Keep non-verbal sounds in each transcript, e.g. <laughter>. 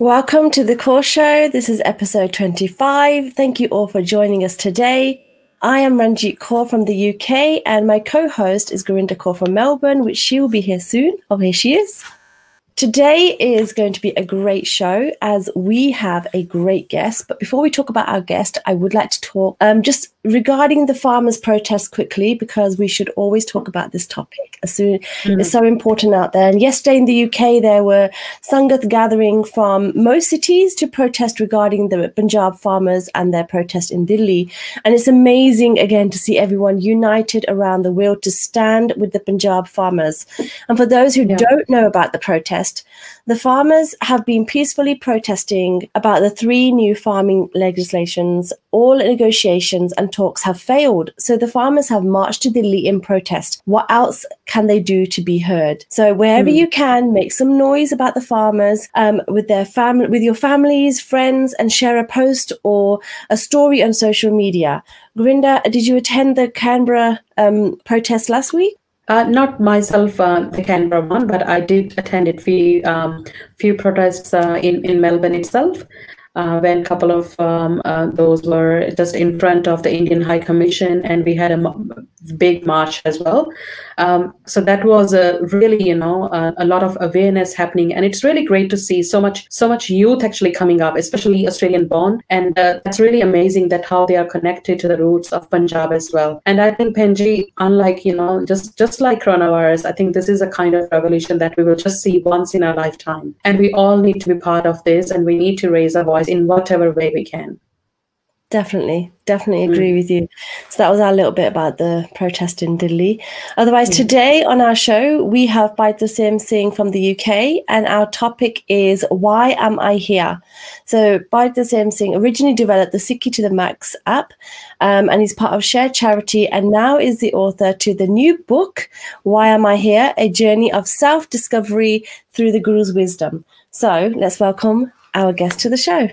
Welcome to the Core Show. This is episode 25. Thank you all for joining us today. I am Ranjit Kaur from the UK, and my co host is Gurinder Kaur from Melbourne, which she will be here soon. Oh, here she is. Today is going to be a great show as we have a great guest. But before we talk about our guest, I would like to talk um, just regarding the farmers' protest quickly because we should always talk about this topic. As soon mm. it's so important out there. And yesterday in the UK, there were Sangat gathering from most cities to protest regarding the Punjab farmers and their protest in Delhi. And it's amazing again to see everyone united around the will to stand with the Punjab farmers. And for those who yeah. don't know about the protest, protest, the farmers have been peacefully protesting about the three new farming legislations. All negotiations and talks have failed. So the farmers have marched to the Delhi in protest. What else can they do to be heard? So wherever mm. you can, make some noise about the farmers um, with their family, with your families, friends, and share a post or a story on social media. Gurinder, did you attend the Canberra um, protest last week? Uh, not myself, uh, the Canberra one, but I did attend a few um, few protests uh, in in Melbourne itself uh, when a couple of um, uh, those were just in front of the Indian High Commission, and we had a big march as well. Um, so that was a really, you know, a, a, lot of awareness happening, and it's really great to see so much, so much youth actually coming up, especially Australian born, and uh, that's really amazing that how they are connected to the roots of Punjab as well. And I think Penji, unlike you know, just just like coronavirus, I think this is a kind of revolution that we will just see once in our lifetime, and we all need to be part of this, and we need to raise our voice in whatever way we can. Definitely, definitely agree mm. with you. So that was our little bit about the protest in Delhi. Otherwise, mm. today on our show, we have Baitasim Singh from the UK, and our topic is Why Am I Here? So Baitasim Singh originally developed the Sikhi to the Max app, um, and he's part of Share Charity, and now is the author to the new book, Why Am I Here? A Journey of Self-Discovery Through the Guru's Wisdom. So let's welcome our guest to the show.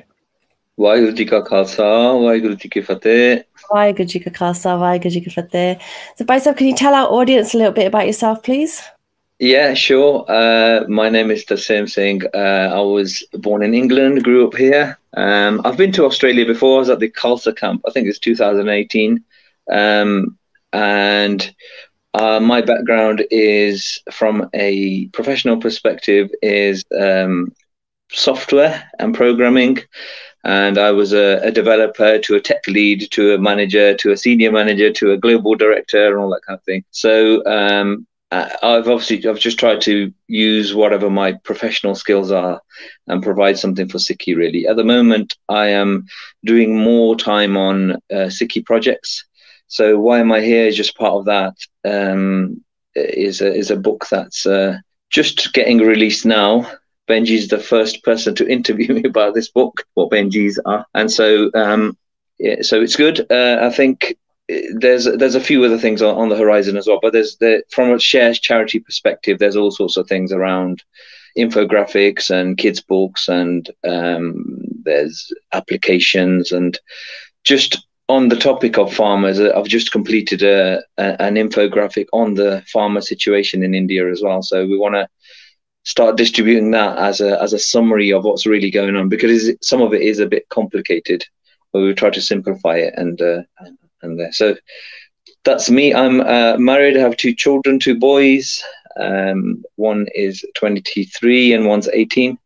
Why good you ਜੀ ਕਾ Khalsa Why ਜੀ you Fateh Waheguru ji Why Khalsa you ਜੀ ਕੀ ਫਤਿਹ so Bhai Sahib can you tell our audience a little bit about yourself please Yeah, sure. Uh, my name is Tasim Singh. Uh, I was born in England, grew up here. Um, I've been to Australia before. I was at the Khalsa camp. I think it's 2018. Um, and uh, my background is from a professional perspective is um, software and programming and I was a, a, developer to a tech lead to a manager to a senior manager to a global director and all that kind of thing. So um, I've obviously I've just tried to use whatever my professional skills are and provide something for Sikhi Really, at the moment, I am doing more time on uh, Sikhi projects. So why am I here? Is just part of that. Um, is a, is a book that's uh, just getting released now Benji's the first person to <laughs> interview me about this book, what Benji's are, and so um, yeah, so it's good. Uh, I think uh, there's there's a few other things on, on the horizon as well, but there's the from a shares charity perspective, there's all sorts of things around infographics and kids books, and um, there's applications and just on the topic of farmers, uh, I've just completed a, a, an infographic on the farmer situation in India as well. So we want to start distributing that as a as a summary of what's really going on because some of it is a bit complicated but we try to simplify it and uh, and there so that's me i'm uh, married i have two children two boys um, one is 23 and one's 18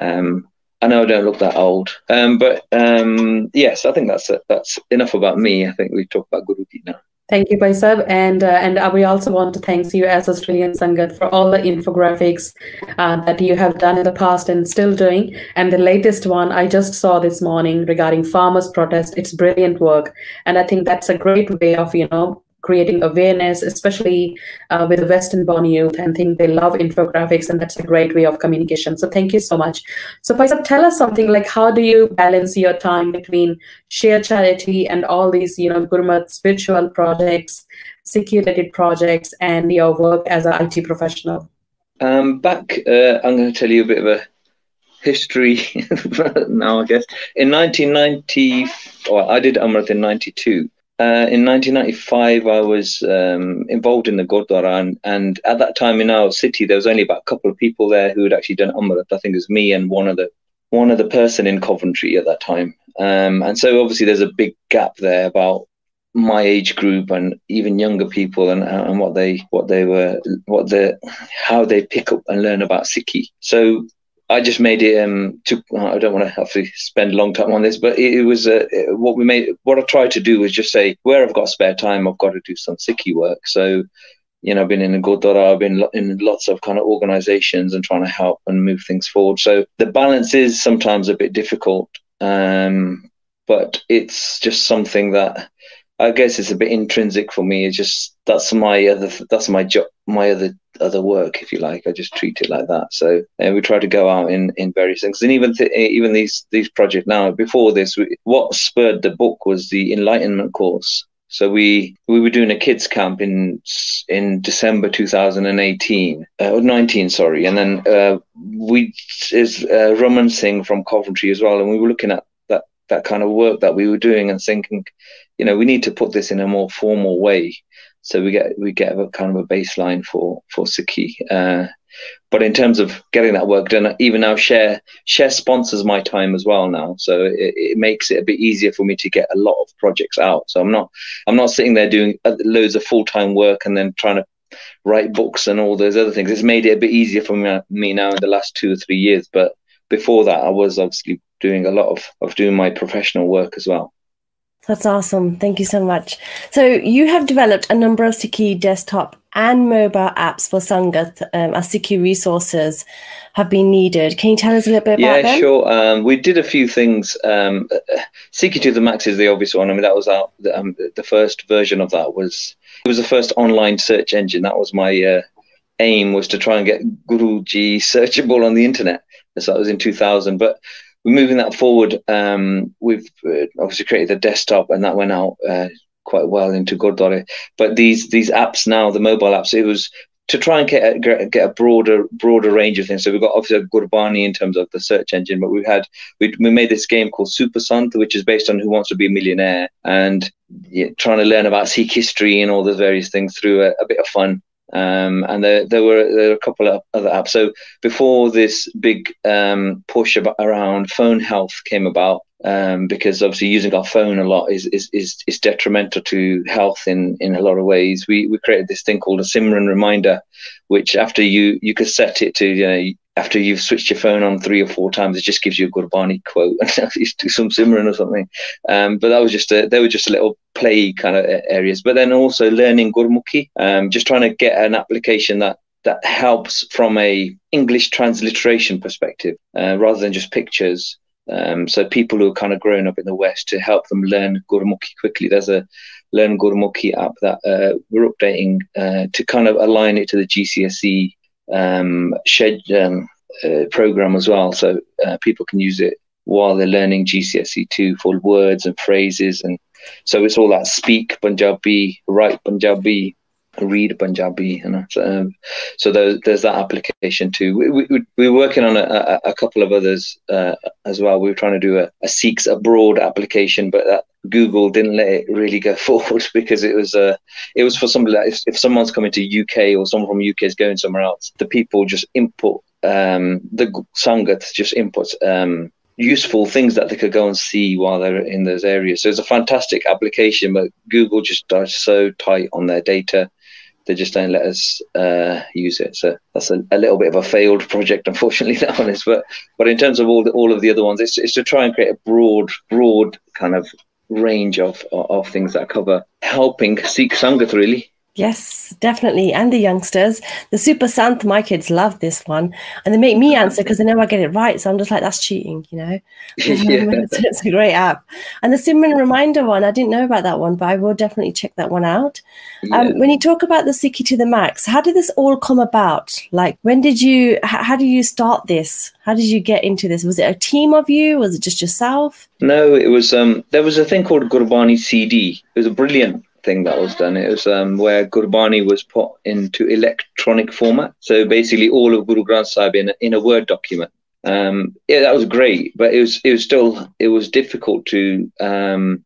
um, I know I don't look that old, um, but um, yes, I think that's that's enough about me. I think we've talked about Guruji now. Thank you, Baisab. And, uh, and we also want to thank you as Australian Sangat for all the infographics uh, that you have done in the past and still doing. And the latest one I just saw this morning regarding farmers' protest. It's brilliant work. And I think that's a great way of, you know, creating awareness, especially uh, with the Western born youth, and think they love infographics, and that's a great way of communication. So thank you so much. So Paisab, tell us something like how do you balance your time between share charity and all these, you know, Gurmat spiritual projects, security projects, and your work as an IT professional? Um, back, uh, I'm going to tell you a bit of a history <laughs> now, I guess. In 1990, well, I did Amrit in 92. Uh, in 1995, I was um, involved in the Gurdwara, and, and, at that time in our city, there was only about a couple of people there who had actually done Amrit. I think it was me and one of the one other person in Coventry at that time. Um, and so obviously there's a big gap there about my age group and even younger people and, and what they what they were what the how they pick up and learn about Sikhi. So I just made it. Um, I don't want to have to spend a long time on this, but it, it was uh, what we made. What I tried to do was just say where I've got spare time, I've got to do some Sikhi work. So, you know, I've been in a Gurdwara, I've been in lots of kind of organisations and trying to help and move things forward. So the balance is sometimes a bit difficult, um, but it's just something that I guess it's a bit intrinsic for me. It's just that's my other that's my job, my other other work, if you like. I just treat it like that. So uh, we try to go out in in various things, and even th- even these these projects now. Before this, we, what spurred the book was the Enlightenment course. So we we were doing a kids camp in in December 2018 uh, or 19, sorry, and then uh, we is uh, Raman Singh from Coventry as well, and we were looking at that that kind of work that we were doing and thinking, you know, we need to put this in a more formal way. So we get we get a kind of a baseline for for Sikhi. Uh, but in terms of getting that work done, even now share share sponsors my time as well now, so it, it, makes it a bit easier for me to get a lot of projects out. So I'm not I'm not sitting there doing loads of full time work and then trying to write books and all those other things. It's made it a bit easier for me, me now in the last two or three years. But before that, I was obviously doing a lot of of doing my professional work as well. That's awesome. Thank you so much. So you have developed a number of Sikhi desktop and mobile apps for Sangat um, as Sikhi resources have been needed. Can you tell us a little bit yeah, about them? Yeah, sure. Um, we did a few things. Um, Sikhi to the Max is the obvious one. I mean, that was our, the, um, the first version of that was it was the first online search engine. That was my uh, aim was to try and get Guruji searchable on the internet. So that was in 2000. But we're moving that forward. Um, we've uh, obviously created a desktop, and that went out uh, quite well into Gurdwara. But these these apps now, the mobile apps, it was to try and get a, get a broader broader range of things. So we've got obviously Gurbani in terms of the search engine, but we had we, we made this game called Super Sant, which is based on Who Wants to Be a Millionaire, and yeah, trying to learn about Sikh history and all those various things through a, a bit of fun. Um, and there, there were there were a couple of other apps. So before this big um, push about, around phone health came about, um, because obviously using our phone a lot is, is is is detrimental to health in in a lot of ways. We we created this thing called a Simran reminder, which after you you could set it to you know after you've switched your phone on three or four times, it just gives you a Gurbani quote and some Simran or something. Um, but that was just a, they were just a little play kind of areas. But then also learning Gurmukhi, um, just trying to get an application that that helps from a English transliteration perspective uh, rather than just pictures. Um, so people who are kind of growing up in the West to help them learn Gurmukhi quickly. There's a Learn Gurmukhi app that uh, we're updating uh, to kind of align it to the GCSE um, shed um, uh, program as well, so uh, people can use it while they're learning GCSE two for words and phrases, and so it's all that speak Punjabi, write Punjabi, read Punjabi, you know. So, um, so there's, there's that application too. We, we, we're working on a, a, a couple of others uh, as well. We were trying to do a, a Sikhs abroad application, but that Google didn't let it really go <laughs> forward because it was uh, it was for somebody that if, if someone's coming to UK or someone from UK is going somewhere else, the people just input um, the Sangat just inputs um, useful things that they could go and see while they're in those areas. So it's a fantastic application, but Google just does so tight on their data. They just don't let us uh, use it. So that's a, a, little bit of a failed project, unfortunately, <laughs> that one is. But but in terms of all the, all of the other ones, it's, it's to try and create a broad broad kind of range of, of things that cover helping Sikh Sangat really. Yes, definitely. And the youngsters. The Super Sant, my kids love this one. And they make me <laughs> answer because they know I get it right. So I'm just like, that's cheating, you know? <laughs> yeah. it's, a great app. And the Simran Reminder one, I didn't know about that one, but I will definitely check that one out. Um, yeah. Um, when you talk about the Sikhi to the Max, how did this all come about? Like, when did you, how, how did you start this? How did you get into this? Was it a team of you? Was it just yourself? No, it was, um, there was a thing called Gurbani CD. It was a brilliant thing that was done. It was um, where Gurbani was put into electronic format. So basically, all of Guru Granth Sahib in a, in a Word document. Um, yeah, that was great, but it was it was still it was difficult to um,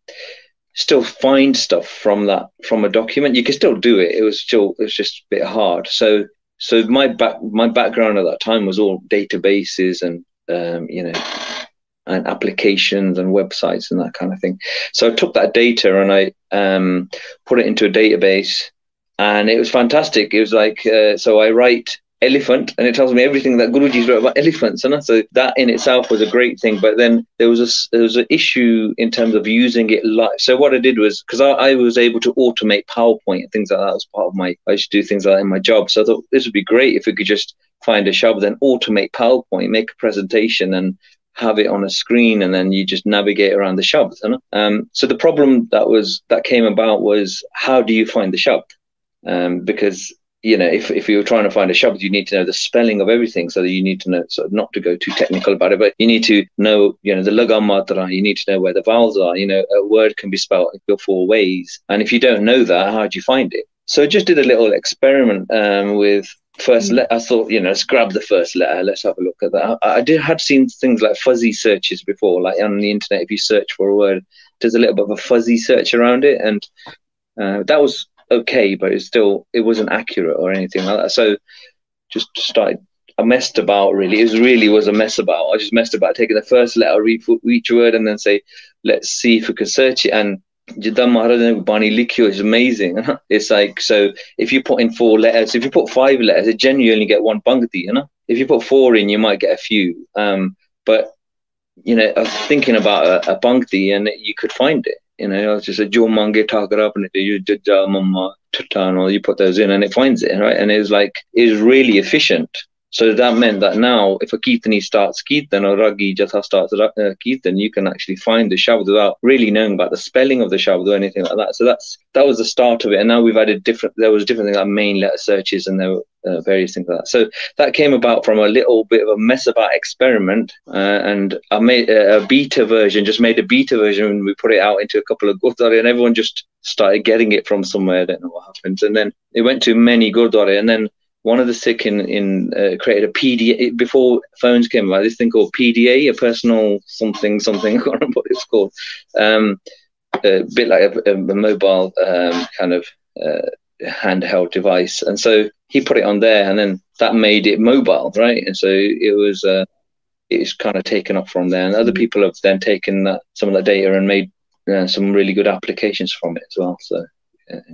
still find stuff from that from a document. You could still do it. It was still it was just a bit hard. So so my back my background at that time was all databases and um, you know and applications and websites and that kind of thing. So I took that data and I um, put it into a database, and it was fantastic. It was like uh, so I write elephant and it tells me everything that Guruji's wrote about elephants and so that in itself was a great thing but then there was a there was an issue in terms of using it live so what I did was because I, I, was able to automate PowerPoint and things like that as part of my I used to do things like that in my job so I thought this would be great if we could just find a shop then automate PowerPoint make a presentation and have it on a screen and then you just navigate around the shop um, so the problem that was that came about was how do you find the shop um, because you know, if, if you were trying to find a Shabd, you need to know the spelling of everything. So you need to know, sort of not to go too technical about it, but you need to know, you know, the lagam matra. You need to know where the vowels are. You know, a word can be spelled in four ways, and if you don't know that, how do you find it? So I just did a little experiment um, with first letter. I thought, you know, let's grab the first letter. Let's have a look at that. I, I did had seen things like fuzzy searches before, like on the internet. If you search for a word, there's a little bit of a fuzzy search around it, and uh, that was okay, but it's still it wasn't accurate or anything like that. So just started. I messed about really. It was really was a mess about. I just messed about taking the first letter of each word and then say, let's see if we can search it. And Jidam Maharaj Bani Likyo is amazing. it's like so if you put in four letters, if you put five letters, it generally only get one pankti, you know. If you put four in, you might get a few. Um, but you know, I was thinking about a, a and you could find it you know, it's just a Joe Mange and you mama tatano, you put those in and it finds it, right? And it's like it's really efficient. So that meant that now, if a Kirtani starts Kirtan or Ragi Jatha starts uh, Kirtan, you can actually find the Shabd without really knowing about the spelling of the Shabd or anything like that. So that's that was the start of it. And now we've added different, there was different things like main letter searches and there were uh, various things like that. So that came about from a little bit of a mess about experiment. Uh, and I made a, a, beta version, just made a beta version and we put it out into a couple of Gurdwara and everyone just started getting it from somewhere. I don't know what happened. And then it went to many Gurdwara and then one of the Sikh in, in uh, created a PDA before phones came about. This thing called PDA, a personal something something. <laughs> I can't remember what it's called. Um, a bit like a, a mobile um, kind of uh, handheld device, and so he put it on there, and then that made it mobile, right? And so it was uh, it's kind of taken off from there, and other people have then taken that, some of that data and made uh, some really good applications from it as well. So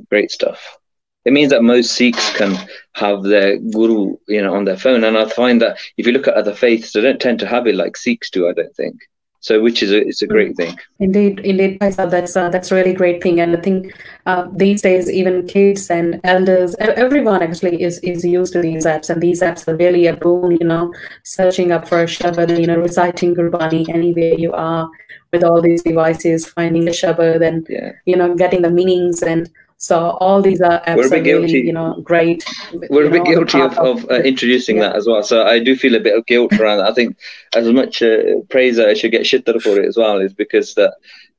great stuff it means that most Sikhs can have their guru, you know, on their phone. And I find that if you look at other faiths, they don't tend to have it like Sikhs do. I don't think. So, which is a, it's a great thing. Indeed, indeed, that's uh, that's a really great thing. And I think uh, these days, even kids and elders, everyone actually is is used to these apps, and these apps are really a boon. You know, searching up for a shabad, you know, reciting Gurbani anywhere you are with all these devices, finding a shabad, and yeah. you know, getting the meanings and so all these are apps are really, you know, great. We're a bit guilty of, of uh, introducing yeah. that as well. So I do feel a bit of guilt around that. I think as much uh, praise I should get shittar for it as well is because that,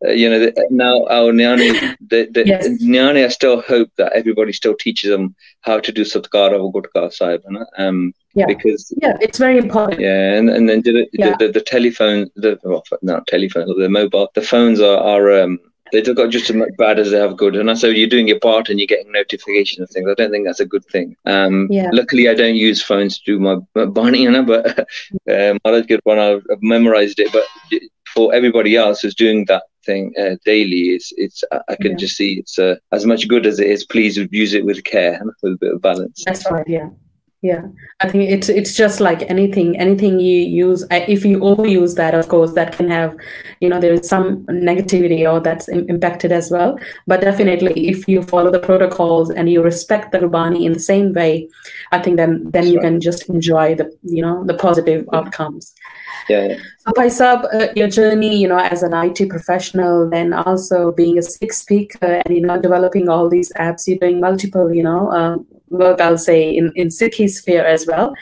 uh, you know, the, now our Nyani, the, the <laughs> yes. Nyani, I still hope that everybody still teaches them how to do Satkar of Gutka Sahib. Um, yeah. Because yeah, it's very important. Yeah, and, and then the, yeah. the, the, the telephone, the well, not telephone, the mobile, the phones are are um, they've got just as much bad as they have good. And I so you're doing your part and you're getting notifications of things. I don't think that's a good thing. Um, yeah. Luckily, I don't use phones to do my, my Bani, you know, but um, I don't get one. I've, I've memorized it. But for everybody else who's doing that thing uh, daily, it's it's I can yeah. just see it's uh, as much good as it is. Please use it with care with a bit of balance. That's right. Yeah yeah. I think it's it's just like anything anything you use uh, if you overuse that of course that can have you know there is some negativity or that's impacted as well. But definitely if you follow the protocols and you respect the Gurbani in the same way i think then then you can just enjoy the you know the positive outcomes. Yeah. So, Paisab, uh, your journey, you know, as an IT professional, then also being a Sikh speaker and, you know, developing all these apps, you're doing multiple, you know, um, work, I'll say, in, in Sikhi sphere as well.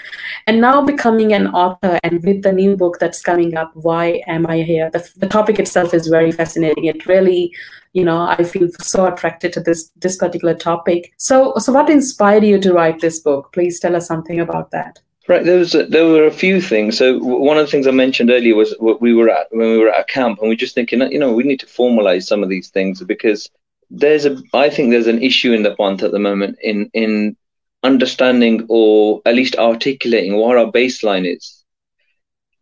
And now becoming an author and with the new book that's coming up, Why Am I Here? The, the topic itself is very fascinating. It really, you know, I feel so attracted to this this particular topic. So so what inspired you to write this book? Please tell us something about that. Right, there was a, there were a few things. So one of the things I mentioned earlier was what we were at when we were at a camp, and we are just thinking, you know, we need to formalize some of these things because there's a I think there's an issue in the Panth at the moment in in understanding or at least articulating what our baseline is.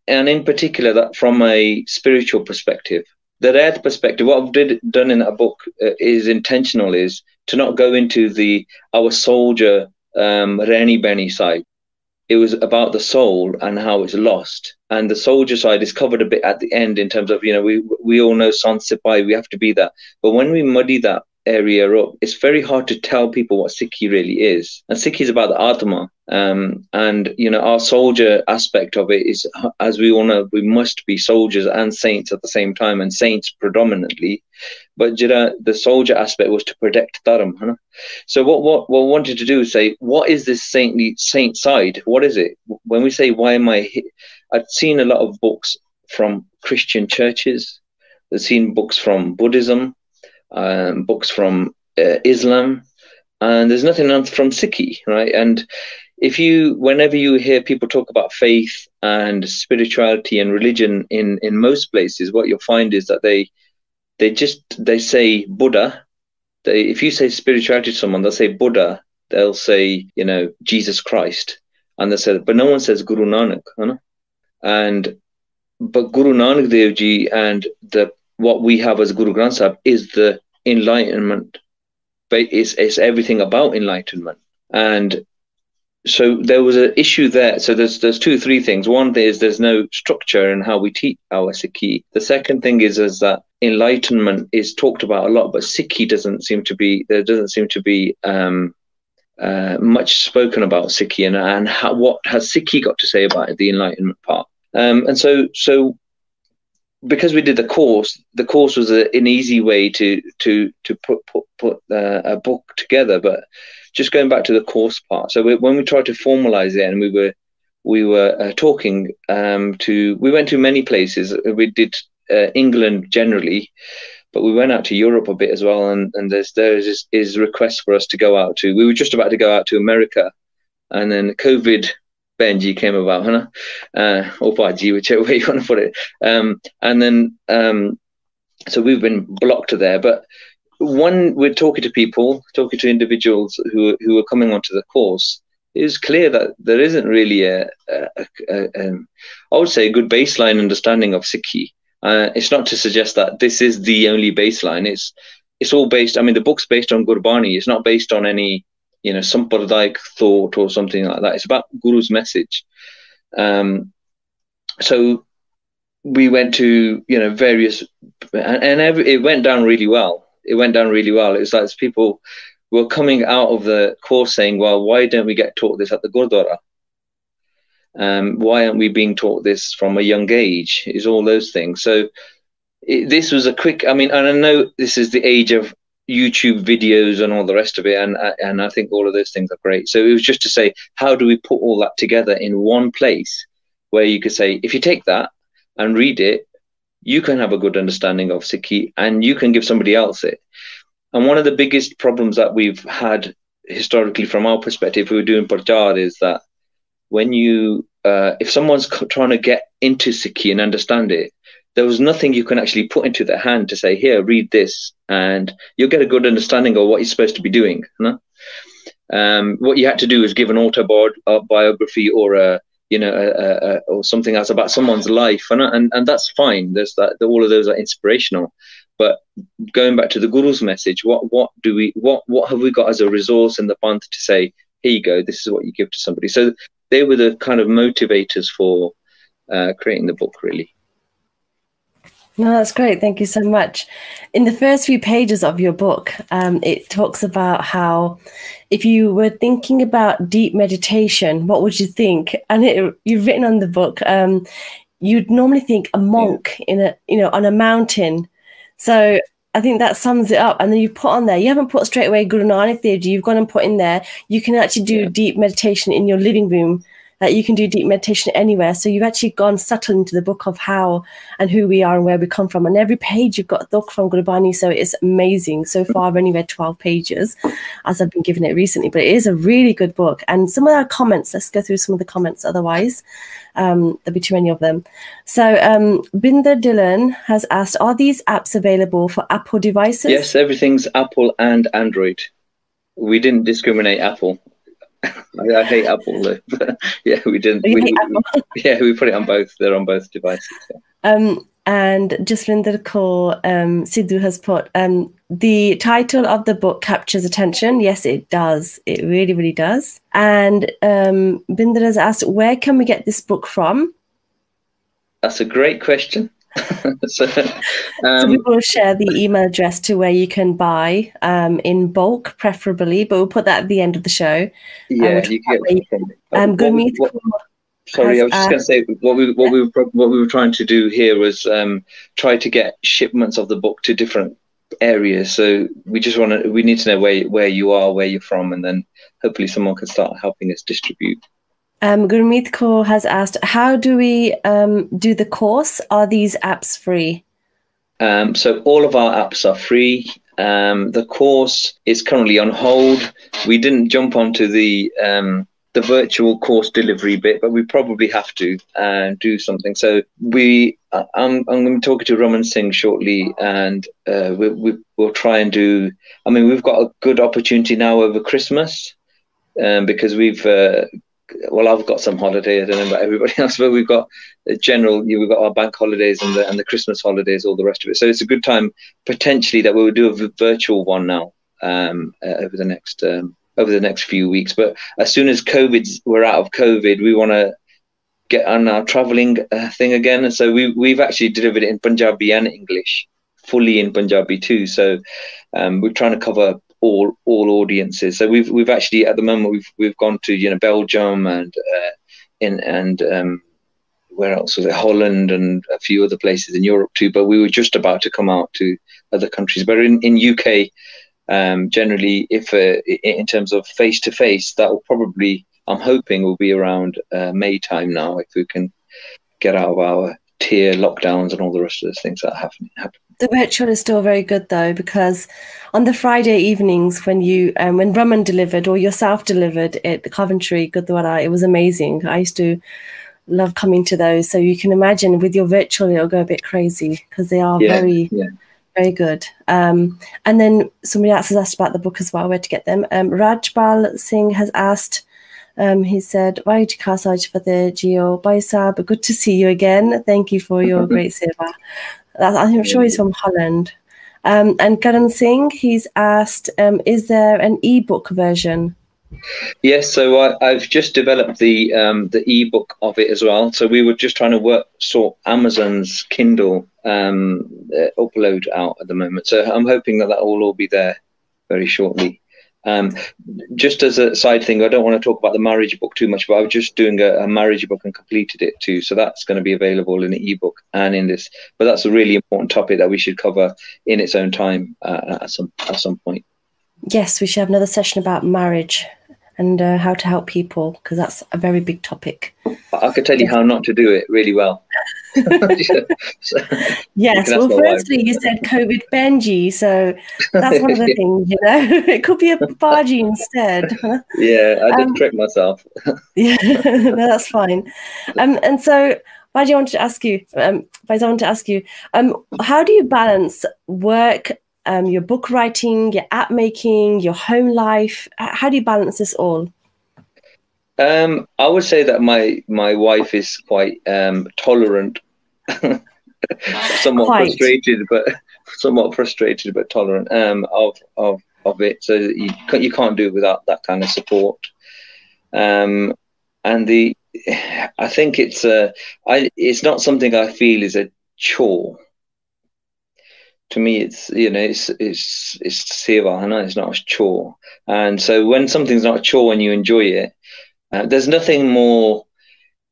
and in particular that from a spiritual perspective the red perspective what i've did, done in that book uh, is intentional is to not go into the our soldier um Reni Benny side it was about the soul and how it's lost. And the soldier side is covered a bit at the end in terms of you know we we all know Sipahi we have to be that. But when we muddy that area up, it's very hard to tell people what Sikhi really is. And Sikhi is about the Atma. Um, and, you know, our soldier aspect of it is, as we all know, we must be soldiers and saints at the same time, and saints predominantly. But Jira, the soldier aspect was to protect Dharam. Huh? So what, what, what wanted to do is say, what is this saintly saint side? What is it? When we say, why am I I've seen a lot of books from Christian churches. I've seen books from Buddhism um, books from uh, Islam, and there's nothing else from Sikhi, right? And if you, whenever you hear people talk about faith and spirituality and religion in in most places, what you'll find is that they they just they say Buddha. They, if you say spirituality to someone, they'll say Buddha. They'll say you know Jesus Christ, and they say, but no one says Guru Nanak, huh? and but Guru Nanak Dev Ji and the what we have as Guru Granth Sahib is the enlightenment. But it's, it's everything about enlightenment. And so there was an issue there. So there's there's two, three things. One is there's no structure in how we teach our Sikhi. The second thing is is that enlightenment is talked about a lot, but Sikhi doesn't seem to be there doesn't seem to be um, uh, much spoken about Sikhi and, and how, what has Sikhi got to say about the enlightenment part. Um, and so so because we did the course, the course was a, an easy way to to to put put put uh, a book together. But just going back to the course part, so we, when we tried to formalize it, and we were we were uh, talking um, to, we went to many places. We did uh, England generally, but we went out to Europe a bit as well. And and there's there is is requests for us to go out to. We were just about to go out to America, and then COVID Benji came about, huh? Uh, or Baji, whichever way you want to put it. Um, and then, um, so we've been blocked there. But when we're talking to people, talking to individuals who who are coming onto the course, it's clear that there isn't really a um, I would say, a good baseline understanding of Sikhi. Uh, it's not to suggest that this is the only baseline. It's it's all based. I mean, the book's based on Gurbani. It's not based on any you know, sampradayik thought or something like that. It's about Guru's message. Um, so we went to, you know, various, and, and every, it went down really well. It went down really well. It was like people were coming out of the course saying, well, why don't we get taught this at the Gurdwara? Um, why aren't we being taught this from a young age? Is all those things. So it, this was a quick. I mean, and I know this is the age of YouTube videos and all the rest of it, and and I think all of those things are great. So it was just to say, how do we put all that together in one place where you could say, if you take that and read it, you can have a good understanding of Sikhi, and you can give somebody else it. And one of the biggest problems that we've had historically, from our perspective, we were doing Parchar, is that when you, uh, if someone's trying to get into Sikhi and understand it, there was nothing you can actually put into their hand to say, here, read this, and you'll get a good understanding of what you're supposed to be doing. Um, what you had to do is give an autobiography or a, you know, or something else about someone's life, and and, and that's fine. There's that. All of those are inspirational. But going back to the Guru's message, what what do we what what have we got as a resource in the Panth to say, here you go, this is what you give to somebody. So they were the kind of motivators for uh, creating the book, really. No, that's great. Thank you so much. In the first few pages of your book, um, it talks about how if you were thinking about deep meditation, what would you think? And it, you've written on the book, um, you'd normally think a monk yeah. in a, you know, on a mountain. So I think that sums it up. And then you put on there, you haven't put straight away Guru Nanak Dev Ji, you've gone and put in there, you can actually do yeah. deep meditation in your living room that you can do deep meditation anywhere. So you've actually gone subtle into the book of how and who we are and where we come from. And every page you've got a book from Gurbani. So it's amazing. So far, I've only read 12 pages as I've been given it recently, but it is a really good book. And some of our comments, let's go through some of the comments otherwise. Um, there'll be too many of them. So um, Binder Dhillon has asked, are these apps available for Apple devices? Yes, everything's Apple and Android. We didn't discriminate Apple I, I, hate Apple though. <laughs> But yeah, we didn't. We, we, <laughs> yeah, we put it on both. They're on both devices. Yeah. Um, and Jaswinder Kaur um, Sidhu has put um, the title of the book captures attention. Yes, it does. It really, really does. And um, Binder has asked, where can we get this book from? That's a great question. <laughs> so, um, so, we will share the email address to where you can buy um, in bulk, preferably, but we'll put that at the end of the show. Yeah, um, you get. Um, Gurmeet Sorry, I was just going to say what we what we were what we were trying to do here was um, try to get shipments of the book to different areas. So we just want to we need to know where where you are, where you're from, and then hopefully someone can start helping us distribute. Um, Gurmeet Kaur has asked, how do we um, do the course? Are these apps free? Um, so all of our apps are free. Um, the course is currently on hold. We didn't jump onto the um, the virtual course delivery bit, but we probably have to uh, do something. So we, uh, I'm, I'm going to talking to Raman Singh shortly, and uh, we, we, will try and do. I mean, we've got a good opportunity now over Christmas um, because we've. Uh, well, I've got some holiday. I don't know about everybody <laughs> else, but we've got general. We've got our bank holidays and the and the Christmas holidays, all the rest of it. So it's a good time potentially that we will do a virtual one now um, uh, over the next um, over the next few weeks. But as soon as COVID, we're out of COVID, we want to get on our traveling uh, thing again. And so we, we've actually delivered it in Punjabi and English, fully in Punjabi too. So um, we're trying to cover all all audiences. So we've we've actually at the moment we've we've gone to you know Belgium and uh, in and um, where else was it Holland and a few other places in Europe too. But we were just about to come out to other countries. But in in UK um, generally, if uh, in terms of face to face, that will probably, I'm hoping, will be around uh, May time now. If we can get out of our tier lockdowns and all the rest of those things that are happening. The virtual is still very good though, because on the Friday evenings when you um, when Raman delivered or yourself delivered at the Coventry Gurdwara, it was amazing. I used to love coming to those. So you can imagine with your virtual, it'll go a bit crazy because they are yeah, very. Yeah very good. Um, and then somebody else has asked about the book as well, where to get them. Um, Rajpal Singh has asked, um, he said, Why did you for the Geo Baisab? Good to see you again. Thank you for your <laughs> great seva. I'm sure he's from Holland. Um, and Karan Singh, he's asked, um, Is there an ebook version? Yes, so I, have just developed the um, the ebook of it as well. So we were just trying to work sort Amazon's Kindle um, uh, upload out at the moment. So I'm hoping that that will all be there very shortly. Um, just as a side thing, I don't want to talk about the marriage book too much, but I was just doing a, a marriage book and completed it too. So that's going to be available in the ebook and in this. But that's a really important topic that we should cover in its own time uh, at some at some point. Yes, we should have another session about marriage and uh, how to help people because that's a very big topic. I could tell you how not to do it really well. So, <laughs> yes, well, firstly, you said COVID Benji, so that's one of the <laughs> things, you know. <laughs> it could be a Baji instead. yeah, I did um, trick myself. yeah, no, that's fine. Um, and so, Baji, I wanted to ask you, um, I want to ask you, um, how do you balance work um, your book writing, your app making, your home life? How do you balance this all? Um, I would say that my my wife is quite um, tolerant, <laughs> somewhat quite. frustrated, but somewhat frustrated but tolerant um, of of of it. So you you can't do it without that kind of support. Um, and the I think it's a I it's not something I feel is a chore to me it's you know it's it's it's seva know it's not a chore and so when something's not a chore and you enjoy it uh, there's nothing more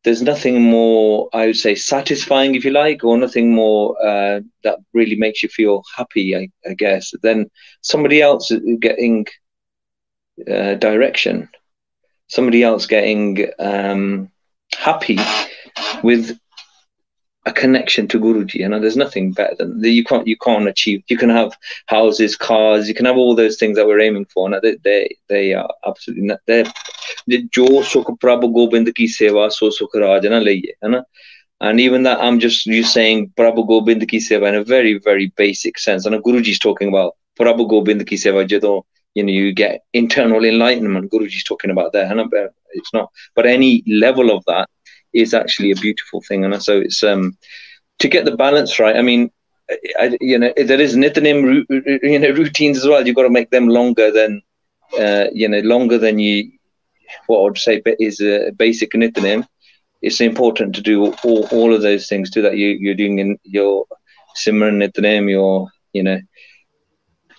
there's nothing more i would say satisfying if you like or nothing more uh, that really makes you feel happy i, I guess than somebody else getting uh, direction. Somebody else getting um, happy with a connection to Guruji. You know, there's nothing better than that. you can't you can't achieve. You can have houses, cars, you can have all those things that we're aiming for. Now they they, they are absolutely not. They're jo sukh prabhu gobind ki seva so sukh raj na liye, na. And even that, I'm just you saying Prabhu Gobind ki seva in a very very basic sense. And Guruji is talking about Prabhu Gobind ki seva jadon you know you get internal enlightenment guruji's talking about there and it's not but any level of that is actually a beautiful thing and so it's um to get the balance right i mean I, you know there is nityanim you know routines as well. You've got to make them longer than uh, you know longer than you what i'd say is a basic nityanim it's important to do all, all of those things too that you, you're doing in your simran nityanim your you know.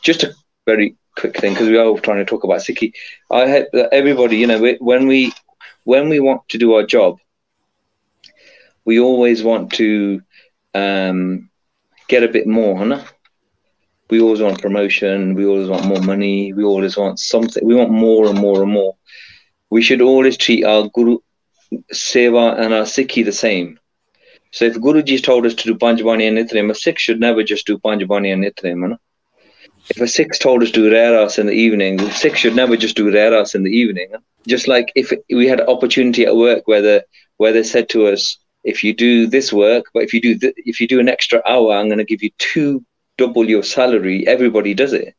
Just a very quick thing because we are trying to talk about Sikhi. I hope that everybody, you know, when we when we want to do our job, we always want to um, get a bit more, huh? We always want promotion. We always want more money. We always want something. We want more and more and more. We should always treat our guru, seva, and our Sikhi the same. So if Guruji told us to do Panjabani and Nitrim, a Sikh should never just do Panjabani and Nitrim. Huh? if a Sikh told us to do Rehras in the evening, the Sikh should never just do Rehras in the evening. Just like if we had opportunity at work where the where they said to us, if you do this work, but if you do th- if you do an extra hour, I'm going to give you two double your salary. Everybody does it.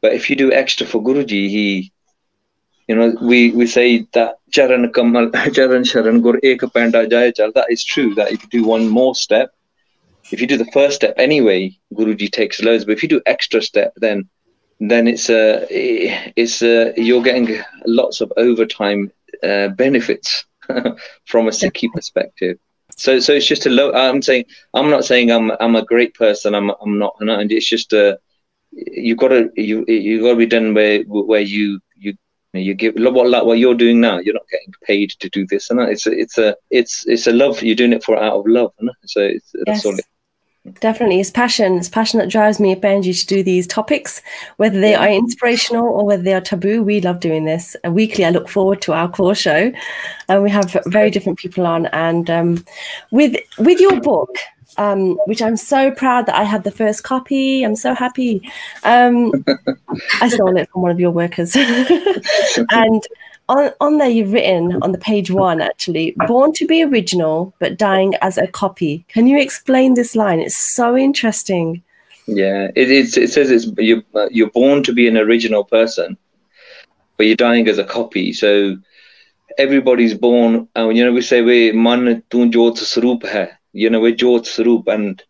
But if you do extra for Guruji, he, you know, we, we say that Charan Kamal, <laughs> Charan Sharan Gur Eka Panda Jaya That is true. That if you do one more step, if you do the first step anyway, Guruji takes loads. But if you do extra step, then then it's a uh, it's uh, you're getting lots of overtime uh, benefits <laughs> from a Sikhi perspective. So so it's just a low. I'm saying I'm not saying I'm I'm a great person. I'm I'm not. And it's just a you got to you you got to be done where where you you you give what like what you're doing now. You're not getting paid to do this, and it's a, it's a it's it's a love. You're doing it for out of love, so it's, yes. that's all. It, Definitely, it's passion. It's passion that drives me, Benji, to do these topics, whether they are inspirational or whether they are taboo. We love doing this. And weekly, I look forward to our core show, and we have very different people on. And um, with with your book, um, which I'm so proud that I had the first copy. I'm so happy. Um, I stole it from one of your workers, <laughs> and on, on there you've written on the page one actually born to be original but dying as a copy. Can you explain this line? It's so interesting. Yeah it is it says it's you're, you're born to be an original person but you're dying as a copy. So everybody's born uh, you know we say we man tu sarup hai. You know we're jot sarup and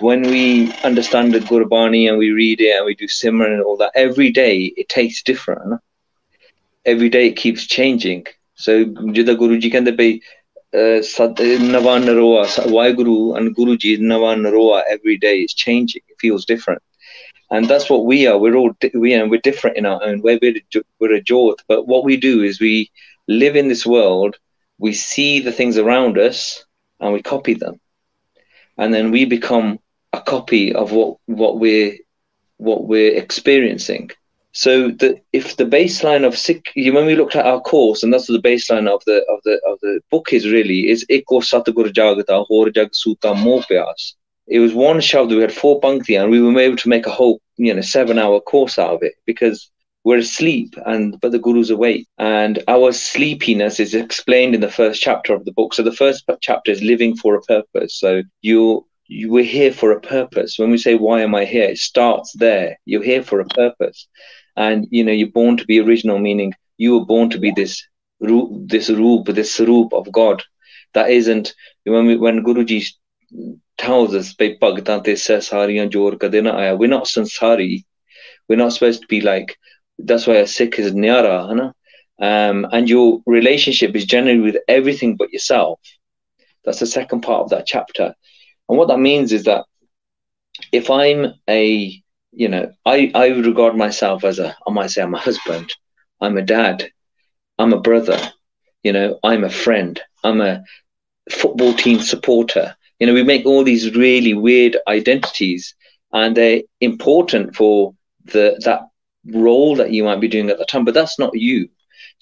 when we understand the Gurbani and we read it and we do Simran and all that, every day it tastes different every day it keeps changing. So Jida Guruji ਕਹਿੰਦੇ ਭਈ ਨਵਾਂ ਨਰੋਆ Waheguru and Guruji ਨਵਾਂ ਨਰੋa every day is changing it feels different and that's what we are we're all we and we're different in our own way we're, we're a jot but what we do is we live in this world we see the things around us and we copy them and then we become a copy of what what we're what we're experiencing so the, if the baseline of Sikh, when we looked at our course, and that's the baseline of the of the of the book is really is Eko Jagata Hor Jag Suta Mo It was one shabd, we had four pankti, and we were able to make a whole you know seven hour course out of it because we're asleep and but the guru's awake. And our sleepiness is explained in the first chapter of the book. So the first chapter is living for a purpose. So you you we're here for a purpose. When we say why am i here? It starts there. You're here for a purpose and you know you're born to be original meaning you were born to be this this roop this roop of god. That isn't when we, when guruji tells us we're not sansari. We're not supposed to be like that's why a sikh is nyara huh? um, and your relationship is generally with everything but yourself. That's the second part of that chapter. And what that means is that if i'm a you know, I, I would regard myself as a, I might say I'm a husband, I'm a dad, I'm a brother, you know, I'm a friend, I'm a football team supporter. You know, we make all these really weird identities and they're important for the that role that you might be doing at the time, but that's not you.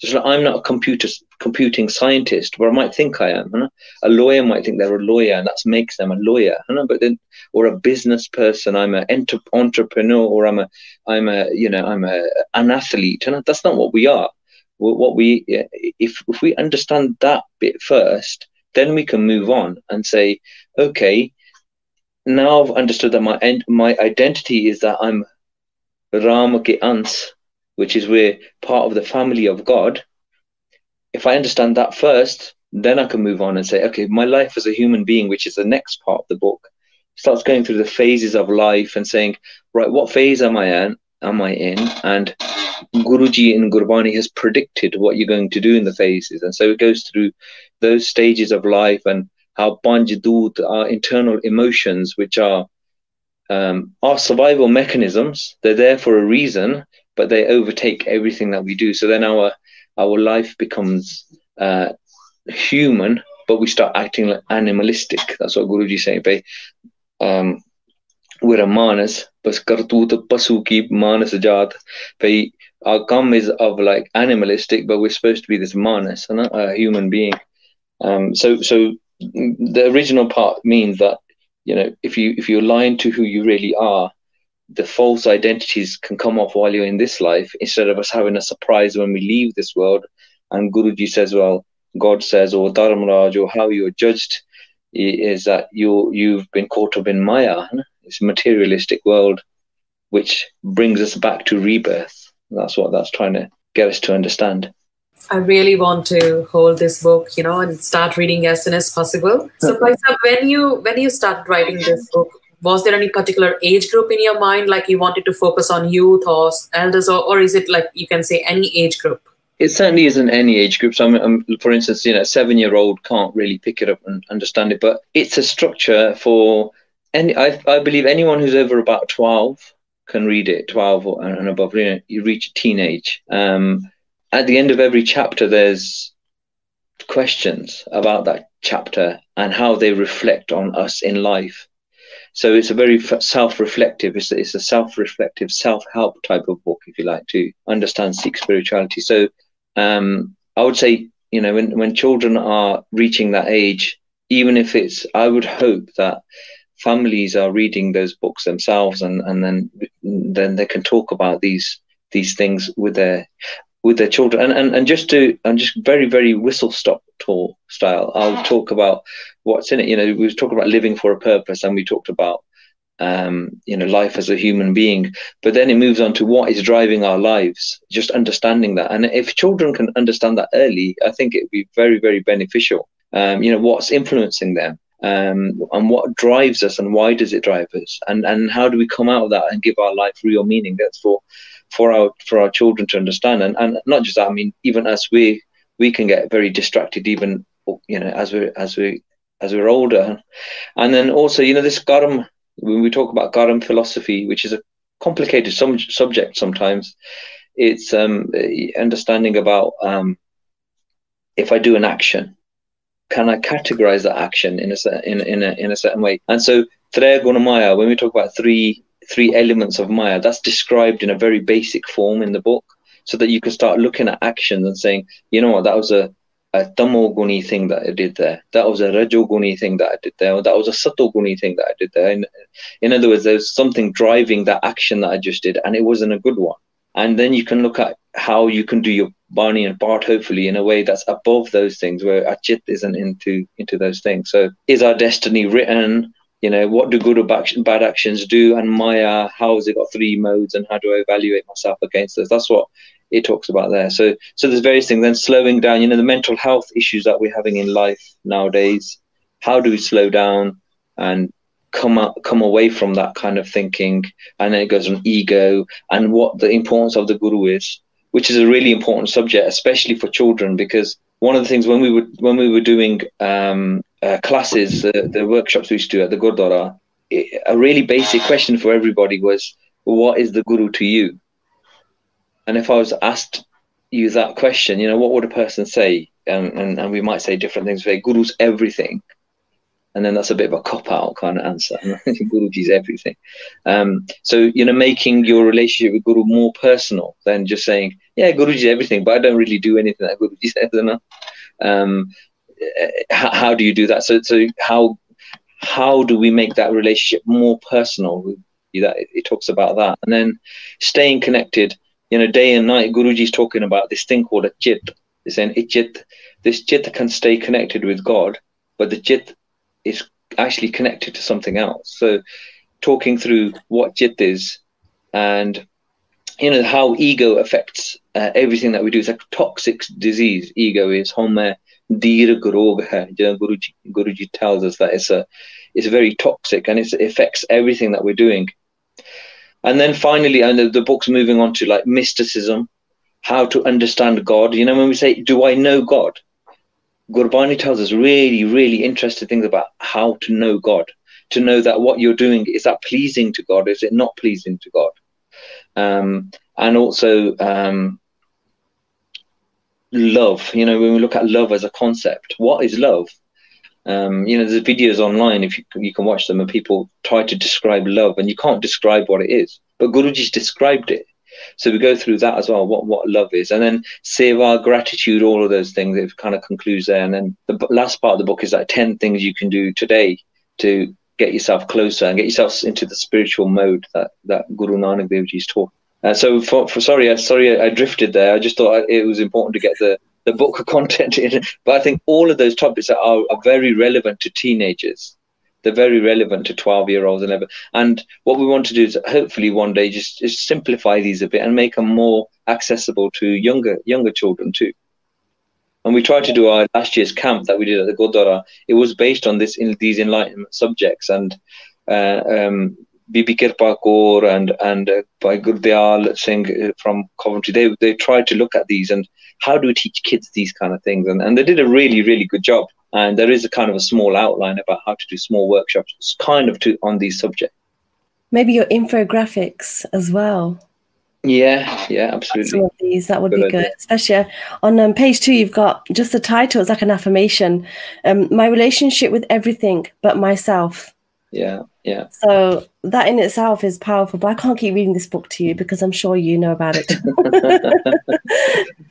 Just like I'm not a computer computing scientist, but I might think I am. A lawyer might think they're a lawyer, and that makes them a lawyer. But then, or a business person, I'm an enter- entrepreneur, or I'm a, I'm a, you know, I'm a an athlete. Know? That's not what we are. What we, if if we understand that bit first, then we can move on and say, okay, now I've understood that my my identity is that I'm Rama ke ans, which is we're part of the family of God. If I understand that first, then I can move on and say, okay, my life as a human being, which is the next part of the book, starts going through the phases of life and saying, right, what phase am I in? Am I in? And Guruji in Gurbani has predicted what you're going to do in the phases, and so it goes through those stages of life and how Panjadut, our internal emotions, which are um, our survival mechanisms, they're there for a reason, but they overtake everything that we do. So then our our life becomes uh, human, but we start acting like animalistic. That's what Guruji saying. Um, we're a manas, but kartut pasu ki manas jat. Our gum is of like animalistic, but we're supposed to be this manas, not a human being. Um, so, so the original part means that you know if you if you're lying to who you really are, the false identities can come off while you're in this life instead of us having a surprise when we leave this world. And Guruji says, well, God says, or Dharmaraj, or how you're judged is that you you've been caught up in Maya, this materialistic world, which brings us back to rebirth. That's what that's trying to get us to understand. I really want to hold this book, you know, and start reading as soon as possible. So, Paisa, when you when you started writing this book, was there any particular age group in your mind, like you wanted to focus on youth or elders, or, or is it like you can say any age group? It certainly isn't any age group. So, I'm, I'm, for instance, you know, a seven-year-old can't really pick it up and understand it, but it's a structure for any. I, I believe anyone who's over about twelve can read it. Twelve and above, you know, you reach teenage. Um, at the end of every chapter, there's questions about that chapter and how they reflect on us in life. So it's a very self-reflective. It's a, it's a self-reflective, self-help type of book, if you like, to understand Sikh spirituality. So um, I would say, you know, when when children are reaching that age, even if it's, I would hope that families are reading those books themselves, and and then then they can talk about these these things with their with their children. And, and, and just to and just very very whistle stop tour style i'll talk about what's in it. You know we were talking about living for a purpose and we talked about um, you know life as a human being. But then it moves on to what is driving our lives just understanding that. And if children can understand that early i think it would be very very beneficial. Um, you know what's influencing them um, and what drives us and why does it drive us? And and how do we come out of that and give our life real meaning? That's for for our for our children to understand. And, and not just that i mean even as we we can get very distracted even you know as we as we as we're older. And then also you know this karam when we talk about karam philosophy which is a complicated some, subject sometimes it's um, understanding about um, if i do an action can i categorize that action in a in, in a in a certain way? And so Traya Gunamaya, when we talk about three three elements of Maya. That's described in a very basic form in the book, so that you can start looking at actions and saying, you know what, that was a a tamoguni thing that I did there. That was a rajoguni thing that I did there. Or that was a satoguni thing that I did there. In, in other words, there's something driving that action that I just did, and it wasn't a good one. And then you can look at how you can do your Bani and part hopefully in a way that's above those things, where Achit isn't into into those things. So is our destiny written? You know what do good or bad actions do? And maya how has it got three modes and how do i evaluate myself against those? That's what it talks about there. So so there's various things. Then slowing down you know the mental health issues that we're having in life nowadays how do we slow down and come up, come away from that kind of thinking? And then it goes on ego and what the importance of the guru is which is a really important subject especially for children because one of the things when we were when we were doing um, uh, classes, the, the workshops we used to do at the Gurdwara, a really basic question for everybody was, "What is the guru to you?" And if I was asked you that question, you know, what would a person say? And and, and we might say different things. Say, "Guru's everything," and then that's a bit of a cop out kind of answer. <laughs> Guruji's everything. Um, so you know, making your relationship with Guru more personal than just saying, "Yeah, Guruji's everything," but I don't really do anything that Guruji <laughs> says. Know? um, how, do you do that? So, so how how do we make that relationship more personal? That it talks about that, and then staying connected. You know, day and night. Guruji's talking about this thing called a chit. He's saying chit. This chit can stay connected with God, but the chit is actually connected to something else. So, talking through what chit is, and you know how ego affects uh, everything that we do. It's a toxic disease. Ego is home dirgh rog hai. Guruji, Guruji tells us that it's a it's very toxic and it affects everything that we're doing. And then finally, and the, the book's moving on to like mysticism, how to understand God. You know, when we say, "Do I know God?" Gurbani tells us really, really interesting things about how to know God. To know that what you're doing is that pleasing to God, is it not pleasing to God? Um, and also um, love. You know, when we look at love as a concept, what is love? Um, you know, there's videos online if you you can watch them, and people try to describe love, and you can't describe what it is. But Guruji's described it. So we go through that as well, what what love is, and then seva, gratitude, all of those things. It kind of concludes there, and then the last part of the book is like ten things you can do today to get yourself closer and get yourself into the spiritual mode that that Guru Nanak Dev Ji's taught. Uh, so for, for sorry, I sorry I drifted there. I just thought it was important to get the the book <laughs> content in, but I think all of those topics are, are very relevant to teenagers they're very relevant to 12 year olds and ever. And what we want to do is hopefully one day just, just simplify these a bit and make them more accessible to younger younger children too. And we tried to do our last year's camp that we did at the Gurdwara. It was based on this in these enlightenment subjects and uh, um, Bibi Kirpa Kaur and and uh, by Gurdial Singh uh, from Coventry, they they tried to look at these and how do we teach kids these kind of things, and and they did a really really good job. And there is a kind of a small outline about how to do small workshops kind of to on these subjects. Maybe your infographics as well. Yeah yeah absolutely. Some of these that would good be good idea. especially on um, page two you've got just the title it's like an affirmation. Um, my relationship with everything but myself. Yeah yeah. So that in itself is powerful but i can't keep reading this book to you because i'm sure you know about it. <laughs>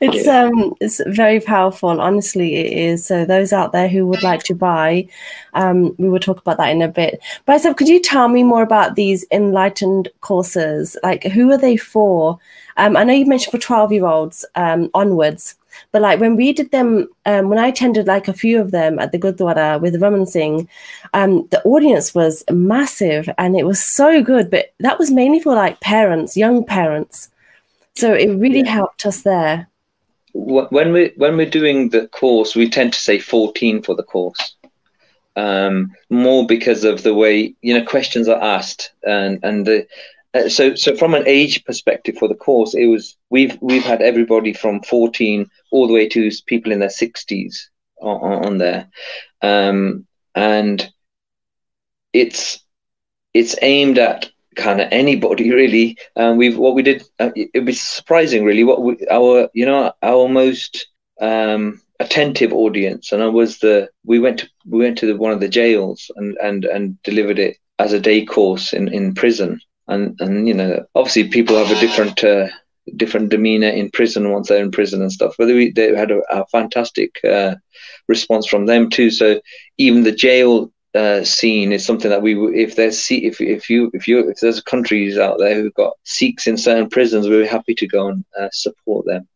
It's yeah. um it's very powerful honestly it is. So those out there who would like to buy um we will talk about that in a bit. But so could you tell me more about these enlightened courses? Like who are they for? Um i know you mentioned for 12 year olds um onwards but like when we did them, um, when I attended like a few of them at the Gurdwara with Raman Singh, um, the audience was massive and it was so good. But that was mainly for like parents, young parents. So it really yeah. helped us there. When we when we're doing the course, we tend to say 14 for the course. Um, more because of the way you know questions are asked and and the so so from an age perspective for the course it was we've we've had everybody from 14 all the way to people in their 60s on, on there. Um, and it's it's aimed at kind of anybody <laughs> really. Um, we've what we did uh, it was surprising really what we, our you know our most um, attentive audience and I was the we went to we went to the, one of the jails and and and delivered it as a day course in in prison and and you know obviously people have a different uh, different demeanor in prison once they're in prison and stuff. But they, they had a, a fantastic uh, response from them too. So even the jail uh, scene is something that we if there's if if you if you if there's countries out there who've got Sikhs in certain prisons we're happy to go and uh, support them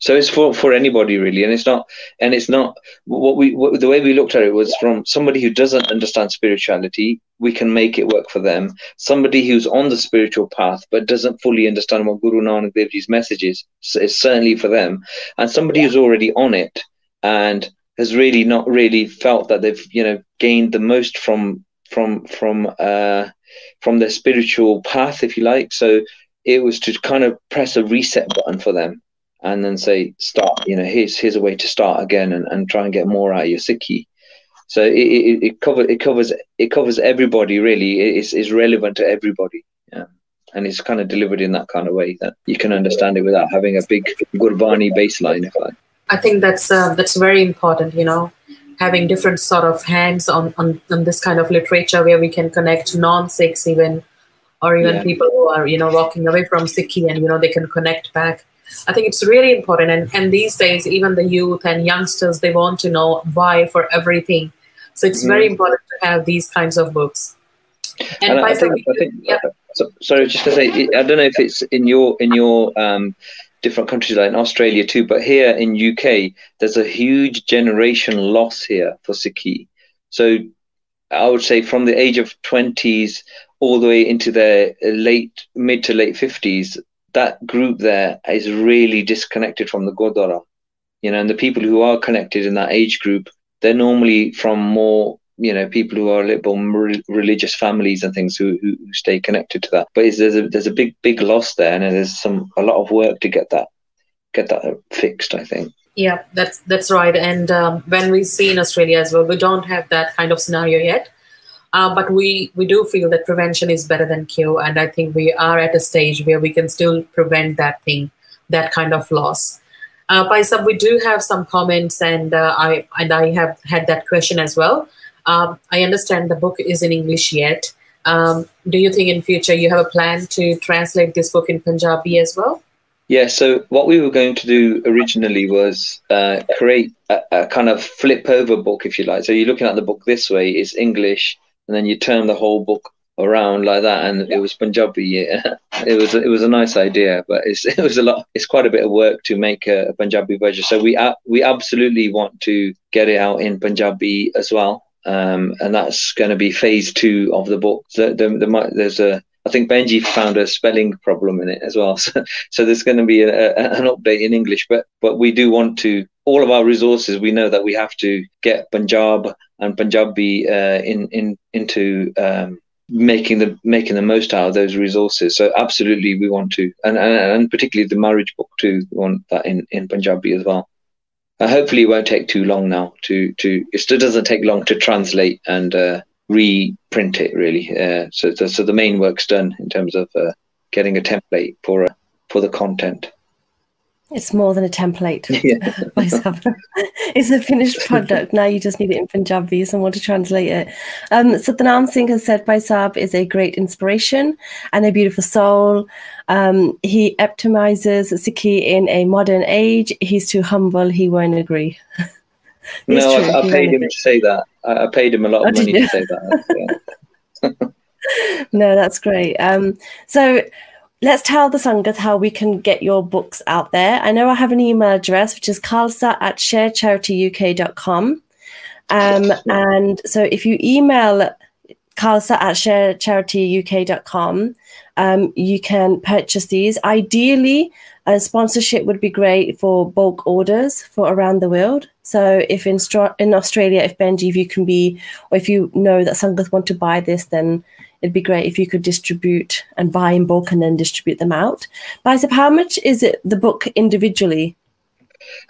so it's for, for anybody really, and it's not and it's not what we what, the way we looked at it was from somebody who doesn't understand spirituality. We can make it work for them. Somebody who's on the spiritual path but doesn't fully understand what Guru Nanak Dev Ji's message is, certainly for them. And somebody who's already on it and has really not really felt that they've you know gained the most from from from uh, from their spiritual path, if you like. So it was to kind of press a reset button for them and then say start you know here's here's a way to start again and, and try and get more out of your sikhi so it, it, it covers it covers it covers everybody really. It's, it's relevant to everybody. Yeah. And it's kind of delivered in that kind of way that you can understand it without having a big gurbani baseline if i i think that's uh, that's very important you know having different sort of hands on, on on this kind of literature where we can connect non-sikhs even or even yeah. people who are you know walking away from sikhi and you know they can connect back I think it's really important. And, and these days, even the youth and youngsters, they want to know why for everything. So it's mm. very important to have these kinds of books. And, and I, think, I think yeah. so, sorry, just to say, I don't know if it's in your in your um, different countries like in Australia too, but here in UK, there's a huge generation loss here for Sikhi. So I would say from the age of 20s all the way into their late, mid to late 50s, that group there is really disconnected from the Gurdwara. You know, and the people who are connected in that age group, they're normally from more you know people who are a little more religious families and things who, who stay connected to that. But there's a there's a big big loss there and there's some a lot of work to get that get that fixed i think. Yeah that's that's right. And um, when we see in australia as well we don't have that kind of scenario yet uh, but we we do feel that prevention is better than cure and i think we are at a stage where we can still prevent that thing that kind of loss uh, some we do have some comments and uh, i and i have had that question as well um, I understand the book is in English yet. Um, do you think in future you have a plan to translate this book in Punjabi as well? Yeah, so what we were going to do originally was uh, create a, a, kind of flip over book, if you like. So you're looking at the book this way, it's English, and then you turn the whole book around like that, and it was Punjabi. Yeah. <laughs> it was it was a nice idea, but it's <laughs> it was a lot. It's quite a bit of work to make a, a Punjabi version. So we uh, we absolutely want to get it out in Punjabi as well um, and that's going to be phase two of the book. So there, there might, there's a I think Benji found a spelling problem in it as well. <laughs> So, so there's going to be a, a, an update in English, but but we do want to all of our resources. We know that we have to get Punjab and Punjabi uh, in in into um, making the making the most out of those resources. So absolutely, we want to, and and, and particularly the marriage book too. We want that in in Punjabi as well uh, hopefully it won't take too long now to to it still doesn't take long to translate and uh, reprint it really uh, so, so, the main work's done in terms of uh, getting a template for uh, for the content it's more than a template. <laughs> <laughs> it's a finished product. Now you just need it in Punjabi, someone to translate it. Um, Satnam Singh has said Bhai Sahab is a great inspiration and a beautiful soul. Um, he optimizes Sikhi in a modern age. He's too humble. He won't agree. <laughs> no, I, I paid him agree. to say that. I, I, paid him a lot of oh, money to say that. Yeah. no, that's great. Um, so let's tell the Sangat how we can get your books out there. I know I have an email address, which is khalsa at sharecharityuk.com. Um, and so if you email khalsa at sharecharityuk.com, um, you can purchase these. Ideally, a sponsorship would be great for bulk orders for around the world. So if in, in Australia, if Benji, if you can be, or if you know that Sangat want to buy this, then it'd be great if you could distribute and buy in bulk and then distribute them out. But how much is it the book individually?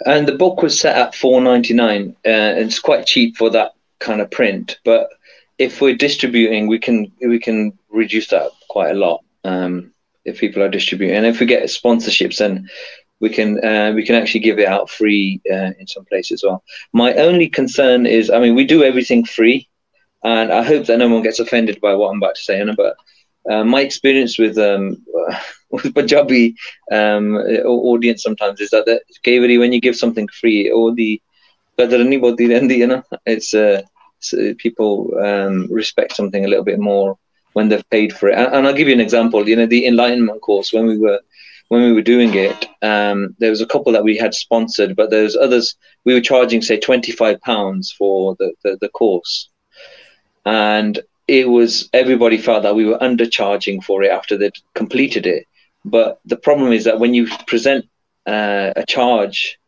And the book was set at four ninety nine. Uh, it's quite cheap for that kind of print, but if we're distributing, we can we can reduce that quite a lot. Um, if people are distributing, and if we get sponsorships, then we can uh, we can actually give it out free uh, in some places as well. My only concern is, I mean, we do everything free, and I hope that no one gets offended by what I'm about to say, Anna, but uh, my experience with um, <laughs> with Punjabi um, audience sometimes is that that when you give something free or the you know it's uh, so people um, respect something a little bit more when they've paid for it. And, and, I'll give you an example. You know the enlightenment course when we were when we were doing it um, there was a couple that we had sponsored but there's others we were charging say 25 pounds for the, the, the course and it was everybody felt that we were undercharging for it after they'd completed it. But the problem is that when you present uh, a charge,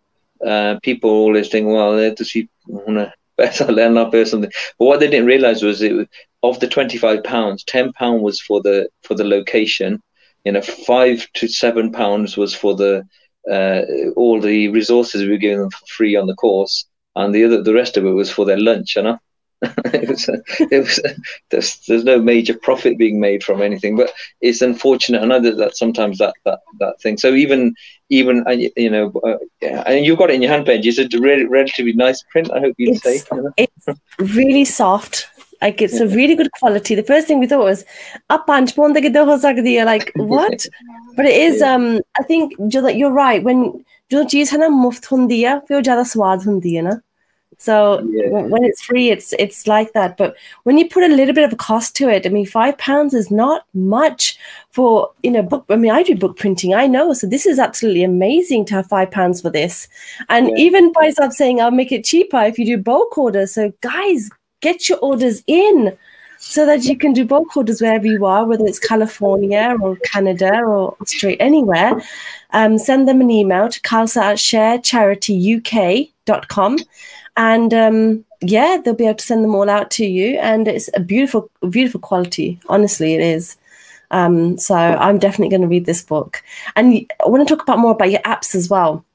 uh, people always think, well, does he want to <laughs> better learn up or something? But what they didn't realize was it of the twenty five pounds, ten pound was for the for the location. You know, five to seven pounds was for the uh, all the resources we were giving them for free on the course, and the other the rest of it was for their lunch. You know, it <laughs> was, it was there's, there's no major profit being made from anything but it's unfortunate i know that, that sometimes that, that that thing so even even uh, you know uh, yeah, and you've got it in your hand page it's a re- relatively nice print i hope you'd it's, say it's really soft like it's a really good quality the first thing we thought was up punch <laughs> like <laughs> what but it is um i think you're right when जो चीज है ना मुफ्त होंदी है फिर ज्यादा स्वाद होंदी है ना so yeah. when it's free, it's it's like that. But when you put a little bit of a cost to it, I mean, five pounds is not much for you know book. I mean, I do book printing. I know. So this is absolutely amazing to have five pounds for this. And yeah. even by saying I'll make it cheaper if you do bulk orders. So guys, get your orders in. so that you can do bulk orders wherever you are, whether it's California or Canada or Australia, anywhere. Um, send them an email to Khalsa at sharecharityuk.com. And um, yeah, they'll be able to send them all out to you. And it's a beautiful, beautiful quality. Honestly, it is. Um, so I'm definitely going to read this book. And I want to talk about more about your apps as well.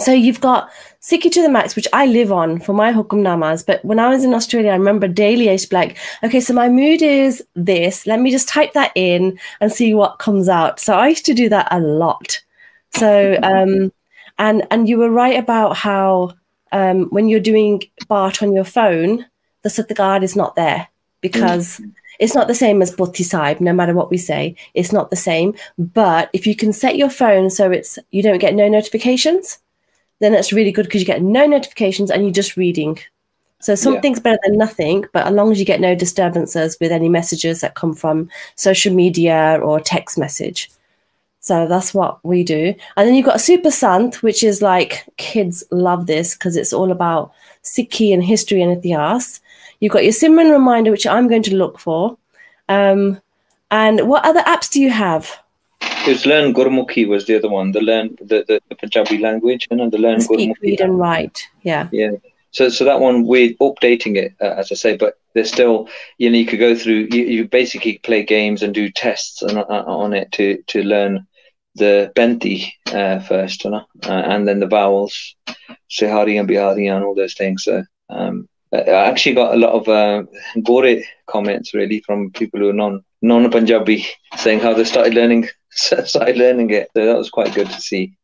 So you've got Sikhi to the Max, which I live on for my hukum namas. But when I was in Australia, I remember daily I used to be like, okay, so my mood is this. Let me just type that in and see what comes out. So I used to do that a lot. So um, and and you were right about how um, when you're doing Bart on your phone, the Satgad is not there because mm. it's not the same as Sahib, no matter what we say. It's not the same. But if you can set your phone so it's you don't get no notifications, then that's really good because you get no notifications and you're just reading. So something's yeah. better than nothing, but as long as you get no disturbances with any messages that come from social media or text message. So that's what we do. And then you've got Super Sant, which is like kids love this because it's all about Sikhi and history and Itias. You've got your Simran reminder, which I'm going to look for. Um, and what other apps do you have? It's Learn Gurmukhi was the other one, the Learn the, the, the Punjabi language, you know, the Learn Speak, Gurmukhi. Read and write, yeah. Yeah. So, so that one we're updating it, uh, as I say, but there's still, you know, you could go through. You, you basically play games and do tests on, on it to to learn the Painti uh, first, you know, uh, and then the vowels, Sihari and Bihari and all those things. So um, I actually got a lot of uh, Gore comments really from people who are non non Punjabi saying how they started learning <laughs> started learning it. So that was quite good to see.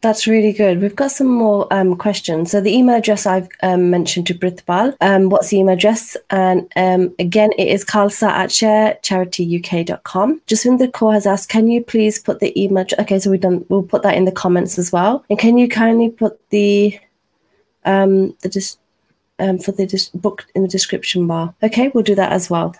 That's really good. We've got some more um, questions. So the email address I've um, mentioned to Pritpal. Um, what's the email address? And um, again, it is Khalsa at sharecharityuk.com. Jaswinder Kaur has asked, can you please put the email? Okay, so we've done. We'll put that in the comments as well. And can you kindly put the um, the dis- um, for the dis- book in the description bar? Okay, we'll do that as well.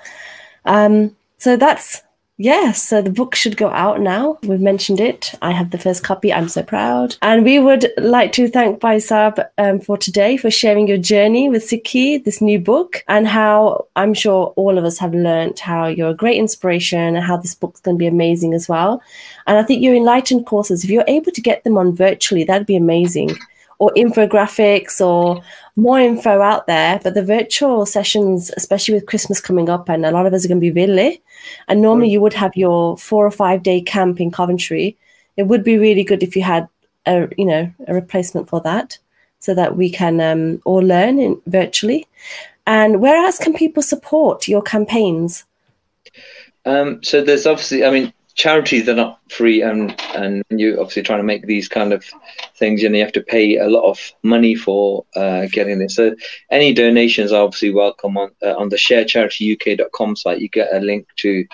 Um, so that's Yes, so the book should go out now. We've mentioned it. I have the first copy. I'm so proud. And we would like to thank Baisab um, for today for sharing your journey with Sikhi, this new book, and how I'm sure all of us have learned how you're a great inspiration and how this book's going to be amazing as well. And I think your enlightened courses, if you're able to get them on virtually, that'd be amazing or infographics or more info out there. But the virtual sessions, especially with Christmas coming up, and a lot of us are going to be really, and normally you would have your four or five day camp in Coventry. It would be really good if you had a you know a replacement for that, so that we can um, all learn in, virtually. And where else can people support your campaigns? Um, so there's obviously, I mean, charities are not free and and you're obviously trying to make these kind of things and you have to pay a lot of money for uh, getting this. So any donations are obviously welcome on uh, on the sharecharityuk.com site. You get a link to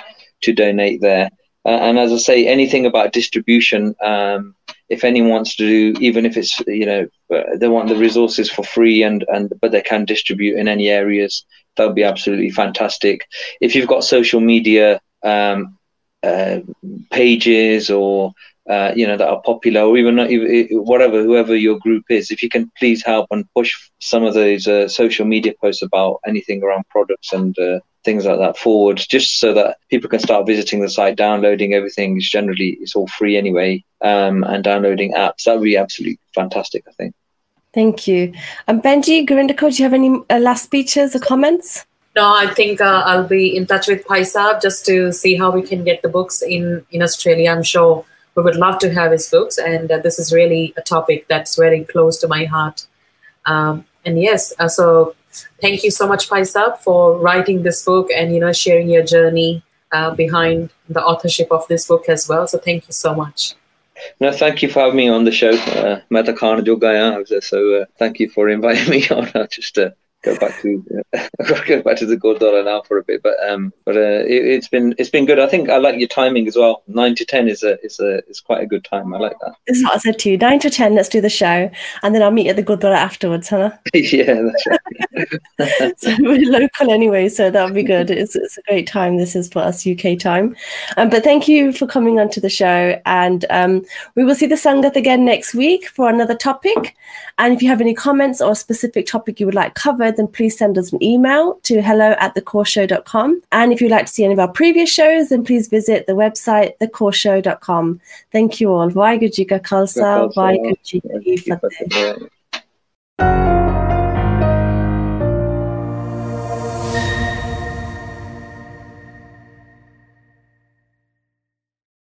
to donate there. Uh, and as i say anything about distribution um, if anyone wants to do even if it's you know uh, they want the resources for free and and but they can distribute in any areas that would be absolutely fantastic. If you've got social media um, uh, pages or uh, you know that are popular or even whatever whoever your group is if you can please help and push some of those uh, social media posts about anything around products and uh, things like that forward just so that people can start visiting the site downloading everything. Is generally it's all free anyway um, and downloading apps. That would be absolutely fantastic i think. Thank you. Um, benji Gurinder do you have any uh, last speeches or comments no, I think uh, I'll be in touch with Paisab just to see how we can get the books in in Australia. I'm sure we would love to have his books, and uh, this is really a topic that's very close to my heart. Um, and yes, uh, so thank you so much, Paisab, for writing this book and you know sharing your journey uh, behind the authorship of this book as well. So thank you so much. No, thank you for having me on the show. Uh, so uh, thank you for inviting me <laughs> on. Just uh, go back to uh, I've got to go back to the Gurdwara now for a bit, but um, but uh, it, has been it's been good. I think I like your timing as well. Nine to ten is a is a is quite a good time. I like that. This is what I said to you. Nine to ten. Let's do the show, and then I'll meet you at the Gurdwara afterwards, huh? <laughs> yeah, that's right. <laughs> so we're local anyway, so that'll be good. It's it's a great time. This is for us UK time. Um, but thank you for coming onto the show, and um, we will see the Sangat again next week for another topic. And if you have any comments or a specific topic you would like covered then please send us an email to hello at thecourseshow.com. And if you'd like to see any of our previous shows, then please visit the website thecourseshow.com. Thank you all. Vaheguru Ji Ka Khalsa, Vaheguru Ji Ki Fateh.